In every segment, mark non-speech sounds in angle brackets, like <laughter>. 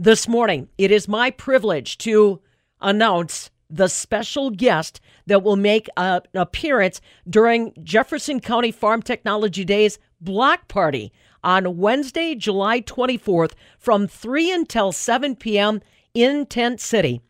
This morning, it is my privilege to announce the special guest that will make an appearance during Jefferson County Farm Technology Days block party on Wednesday, July 24th from 3 until 7 p.m. in Tent City.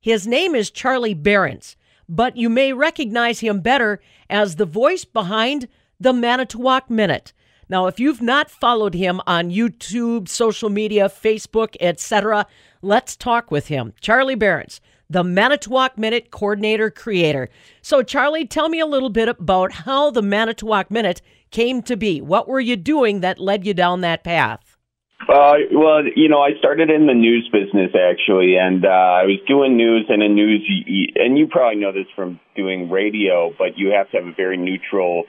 His name is Charlie Berens, but you may recognize him better as the voice behind the Manitowoc Minute. Now, if you've not followed him on YouTube, social media, Facebook, etc., let's talk with him. Charlie Berens, the Manitowoc Minute coordinator creator. So, Charlie, tell me a little bit about how the Manitowoc Minute came to be. What were you doing that led you down that path? Uh, well, you know, I started in the news business actually, and uh, I was doing news and in news, and you probably know this from doing radio, but you have to have a very neutral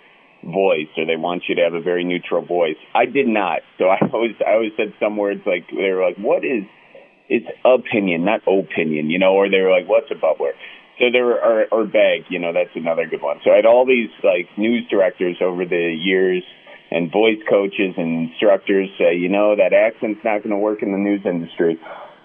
voice or they want you to have a very neutral voice. I did not. So I always I always said some words like they were like, What is it's opinion, not opinion, you know, or they were like, What's a bubbler? So there were or, or bag, you know, that's another good one. So I had all these like news directors over the years and voice coaches and instructors say, you know, that accent's not going to work in the news industry.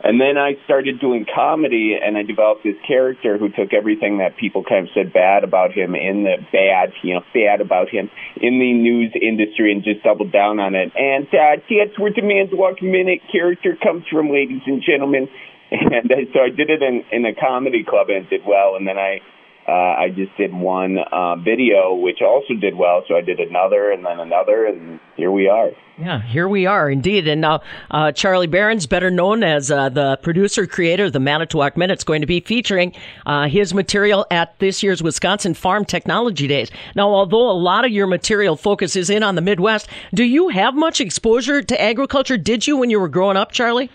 And then I started doing comedy and I developed this character who took everything that people kind of said bad about him in the bad, you know, bad about him in the news industry and just doubled down on it. And uh, that's where the Manitowoc Minute character comes from, ladies and gentlemen. <laughs> And uh, so I did it in, in a comedy club and it did well. And then I uh, I just did one uh, video, which also did well. So I did another and then another, and here we are. Yeah, here we are indeed. And now uh, Charlie Berens better known as uh, the producer creator of the Manitowoc Minute, is going to be featuring uh, his material at this year's Wisconsin Farm Technology Days. Now, although a lot of your material focuses in on the Midwest, do you have much exposure to agriculture? Did you when you were growing up, Charlie?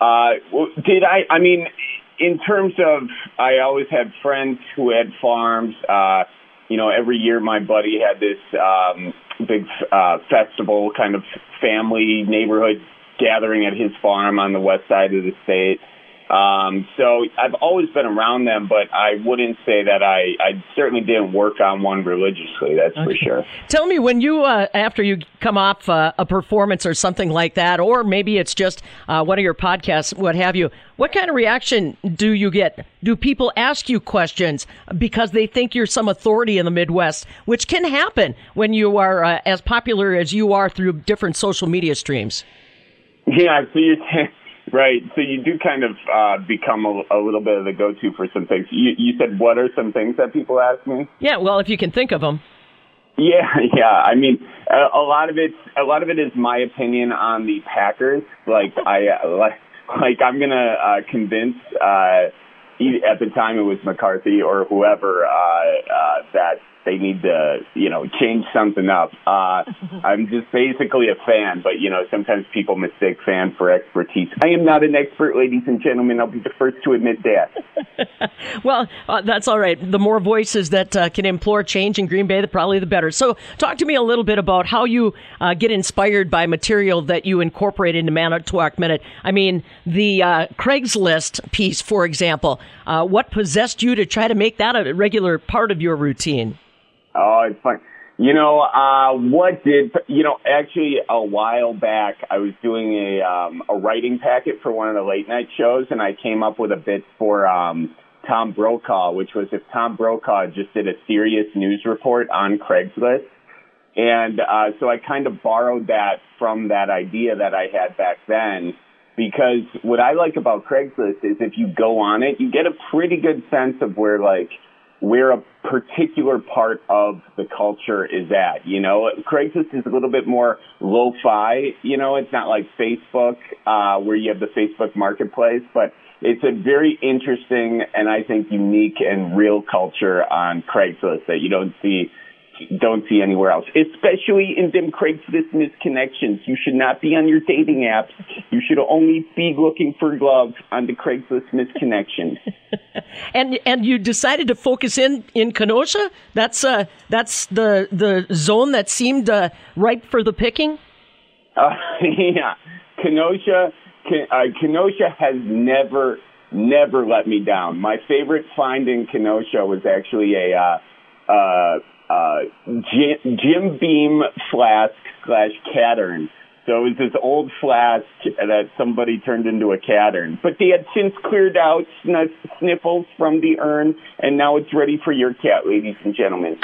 Uh, did I? I mean, in terms of, I always had friends who had farms. Uh, you know, every year my buddy had this um, big uh, festival, kind of family neighborhood gathering at his farm on the west side of the state. Um, so I've always been around them, but I wouldn't say that I, I certainly didn't work on one religiously. That's okay. for sure. Tell me when you, uh, after you come off uh, a performance or something like that, or maybe it's just uh, one of your podcasts, what have you, what kind of reaction do you get? Do people ask you questions because they think you're some authority in the Midwest, which can happen when you are uh, as popular as you are through different social media streams? Yeah, so you're <laughs> Right. So you do kind of uh, become a, a, little bit of the go-to for some things. You, you said, what are some things that people ask me? Yeah. Well, if you can think of them. Yeah, <laughs> yeah. I mean, a, a lot of it, a lot of it is my opinion on the Packers. Like I, uh, like, like I'm gonna uh, convince. Uh, at the time it was McCarthy or whoever uh, uh, that they need to, you know, change something up. Uh, <laughs> I'm just basically a fan, but you know, sometimes people mistake fan for expertise. I am not an expert, ladies and gentlemen. I'll be the first to admit that. <laughs> well, uh, that's all right. The more voices that uh, can implore change in Green Bay, the probably the better. So, talk to me a little bit about how you uh, get inspired by material that you incorporate into Manitowoc Minute. I mean, the uh, Craigslist piece, for example. Uh, what possessed you to try to make that a regular part of your routine? Oh, it's fun. You know, uh, what did, you know, actually a while back, I was doing a, um, a writing packet for one of the late night shows and I came up with a bit for, um, Tom Brokaw, which was if Tom Brokaw just did a serious news report on Craigslist. And, uh, so I kind of borrowed that from that idea that I had back then because what I like about Craigslist is if you go on it, you get a pretty good sense of where like, where a particular part of the culture is at. You know, Craigslist is a little bit more lo-fi. You know, it's not like Facebook, uh, where you have the Facebook marketplace, but it's a very interesting and I think unique and real culture on Craigslist that you don't see don't see anywhere else, especially in them Craigslist misconnections. You should not be on your dating apps. You should only be looking for love on the Craigslist misconnections. <laughs> and and you decided to focus in in Kenosha. That's uh that's the the zone that seemed uh, ripe for the picking. <laughs> Uh, yeah, Kenosha. Uh, Kenosha has never never let me down. My favorite find in Kenosha was actually a. Uh, uh, uh, Jim Beam flask slash Cattern So it was this old flask that somebody turned into a Cattern. But they had since cleared out sniffles from the urn, and now it's ready for your cat, ladies and gentlemen.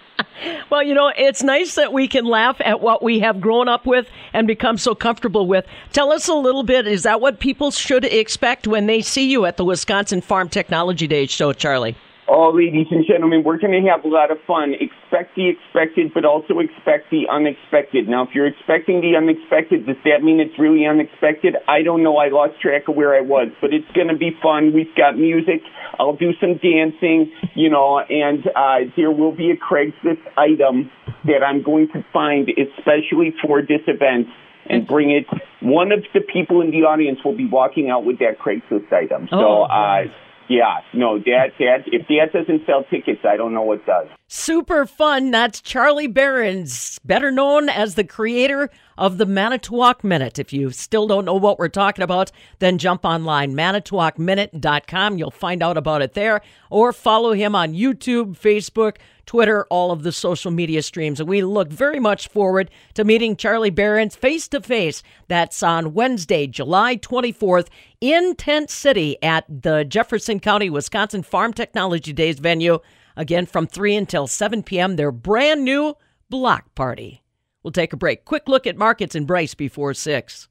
<laughs> well, you know, it's nice that we can laugh at what we have grown up with and become so comfortable with. Tell us a little bit, is that what people should expect when they see you at the Wisconsin Farm Technology Day show, Charlie? Oh, ladies and gentlemen, we're going to have a lot of fun. Expect the expected, but also expect the unexpected. Now, if you're expecting the unexpected, does that mean it's really unexpected? I don't know. I lost track of where I was, but it's going to be fun. We've got music. I'll do some dancing, you know, and uh, there will be a Craigslist item that I'm going to find especially for this event and bring it. One of the people in the audience will be walking out with that Craigslist item. So, oh, uh, yeah, no, Dad, Dad. if Dad doesn't sell tickets, I don't know what does. Super fun. That's Charlie Berens, better known as the creator of the Manitowoc Minute. If you still don't know what we're talking about, then jump online, manitowocminute.com. You'll find out about it there, or follow him on YouTube, Facebook, Twitter, all of the social media streams. And we look very much forward to meeting Charlie Berens face to face. That's on Wednesday, July 24th in Tent City at the Jefferson County, Wisconsin Farm Technology Days venue. Again, from 3 until 7 p.m., their brand new block party. We'll take a break. Quick look at markets in Bryce before 6.